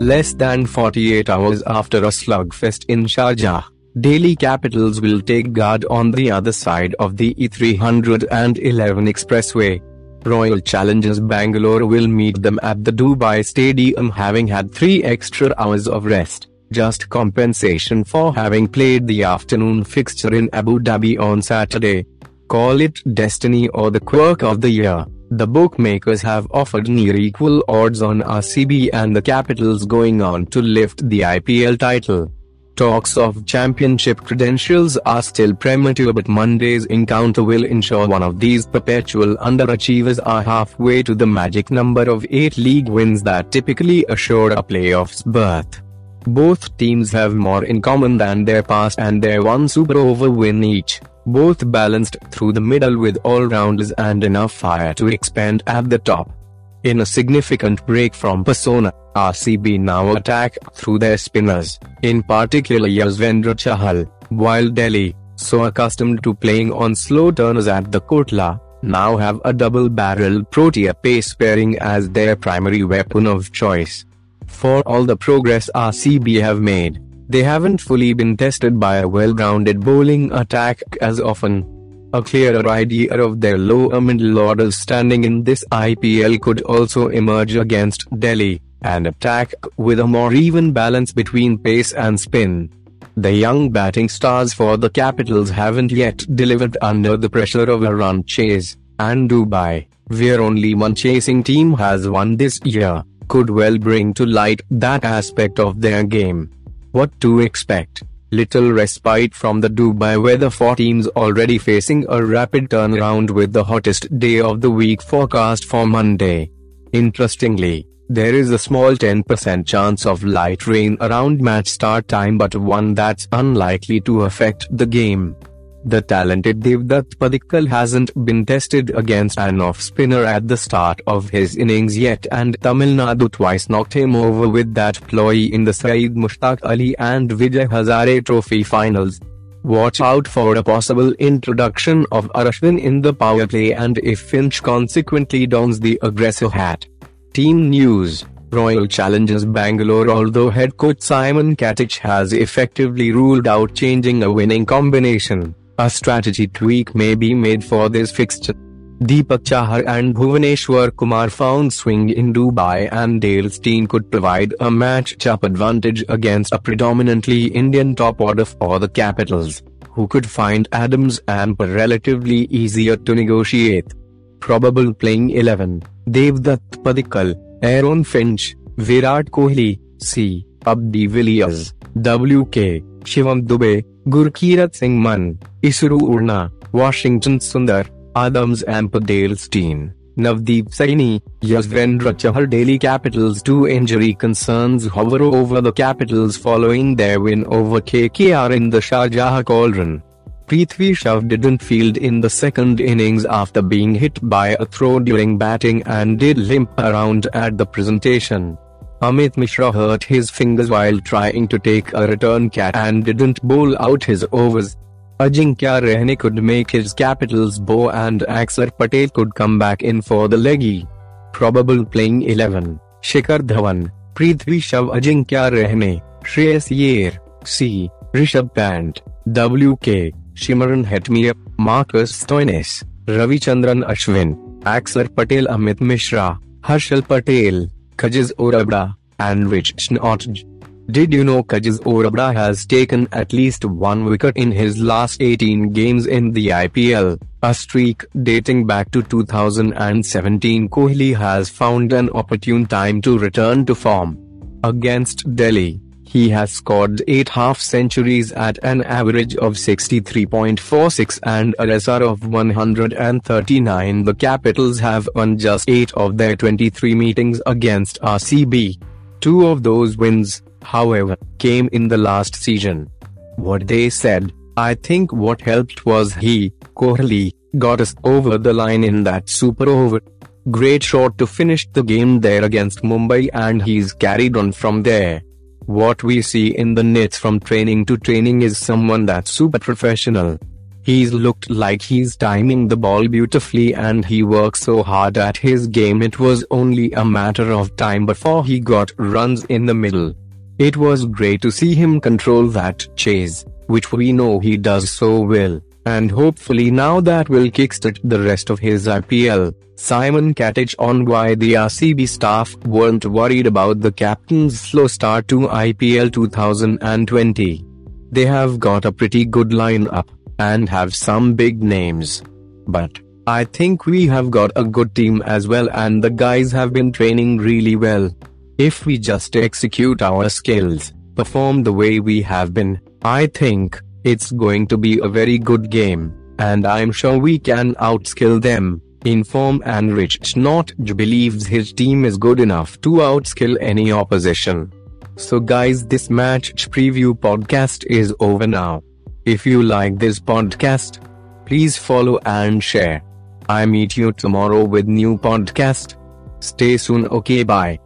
Less than 48 hours after a slugfest in Sharjah, Delhi Capitals will take guard on the other side of the E311 expressway. Royal Challengers Bangalore will meet them at the Dubai Stadium having had three extra hours of rest, just compensation for having played the afternoon fixture in Abu Dhabi on Saturday. Call it destiny or the quirk of the year. The bookmakers have offered near equal odds on RCB and the Capitals going on to lift the IPL title. Talks of championship credentials are still premature but Monday's encounter will ensure one of these perpetual underachievers are halfway to the magic number of 8 league wins that typically assure a playoffs berth. Both teams have more in common than their past and their one super over win each both balanced through the middle with all-rounders and enough fire to expand at the top. In a significant break from persona, RCB now attack through their spinners, in particular Yuzvendra Chahal, while Delhi, so accustomed to playing on slow turners at the Kotla, now have a double-barreled Protea pace pairing as their primary weapon of choice. For all the progress RCB have made, they haven't fully been tested by a well-rounded bowling attack as often. A clearer idea of their lower middle orders standing in this IPL could also emerge against Delhi, an attack with a more even balance between pace and spin. The young batting stars for the Capitals haven't yet delivered under the pressure of a run chase, and Dubai, where only one chasing team has won this year, could well bring to light that aspect of their game. What to expect? Little respite from the Dubai weather for teams already facing a rapid turnaround with the hottest day of the week forecast for Monday. Interestingly, there is a small 10% chance of light rain around match start time but one that's unlikely to affect the game. The talented Devdutt Padikkal hasn't been tested against an off-spinner at the start of his innings yet and Tamil Nadu twice knocked him over with that ploy in the Syed Mushtaq Ali and Vijay Hazare Trophy finals. Watch out for a possible introduction of Ashwin in the power play and if Finch consequently dons the aggressive hat. Team News Royal Challengers Bangalore Although head coach Simon Katich has effectively ruled out changing a winning combination, a strategy tweak may be made for this fixture. Deepak Chahar and Bhuvaneshwar Kumar found swing in Dubai and Dale Steyn could provide a match-up advantage against a predominantly Indian top order for the Capitals, who could find Adam Zampa relatively easier to negotiate. Probable playing 11, Devdutt Padikkal, Aaron Finch, Virat Kohli, C. AB de Villiers, W.K. Shivam Dube, Gurkeerat Singh Mann, Isuru Udana, Washington Sundar, Adam Zampa Dale Steyn, Navdeep Saini, Yuzvendra Chahal Delhi Capitals two injury concerns hover over the Capitals following their win over KKR in the Sharjah Cauldron. Prithvi Shaw didn't field in the second innings after being hit by a throw during batting and did limp around at the presentation. Amit Mishra hurt his fingers while trying to take a return catch and didn't bowl out his overs. Ajinkya Rahane could make his Capitals bow and Axar Patel could come back in for the leggy. Probable playing 11, Shikhar Dhawan, Prithvi Shaw Ajinkya Rahane, Shreyas Iyer, C. Rishabh Pant, WK, Shimron Hetmyer, Marcus Stoinis, Ravichandran Ashwin, Axar Patel Amit Mishra, Harshal Patel, Kagiso Rabada, and Rich Snodge. Did you know Kagiso Rabada has taken at least one wicket in his last 18 games in the IPL, a streak dating back to 2017 Kohli has found an opportune time to return to form. Against Delhi, he has scored 8 half centuries at an average of 63.46 and a SR of 139. The Capitals have won just 8 of their 23 meetings against RCB. Two of those wins, however, came in the last season. What they said, I think what helped was he, Kohli, got us over the line in that super over. Great shot to finish the game there against Mumbai and he's carried on from there. What we see in the nets from training to training is someone that's super professional. He's looked like he's timing the ball beautifully and he works so hard at his game it was only a matter of time before he got runs in the middle. It was great to see him control that chase, which we know he does so well, and hopefully now that will kickstart the rest of his IPL. Simon Katich on why the RCB staff weren't worried about the captain's slow start to IPL 2020. They have got a pretty good lineup, and have some big names. But, I think we have got a good team as well and the guys have been training really well. If we just execute our skills, perform the way we have been, I think, it's going to be a very good game, and I'm sure we can outskill them. Inform Anrich Nortje believes his team is good enough to outskill any opposition. So guys this match preview podcast is over now. If you like this podcast, please follow and share. I meet you tomorrow with new podcast. Stay soon okay bye.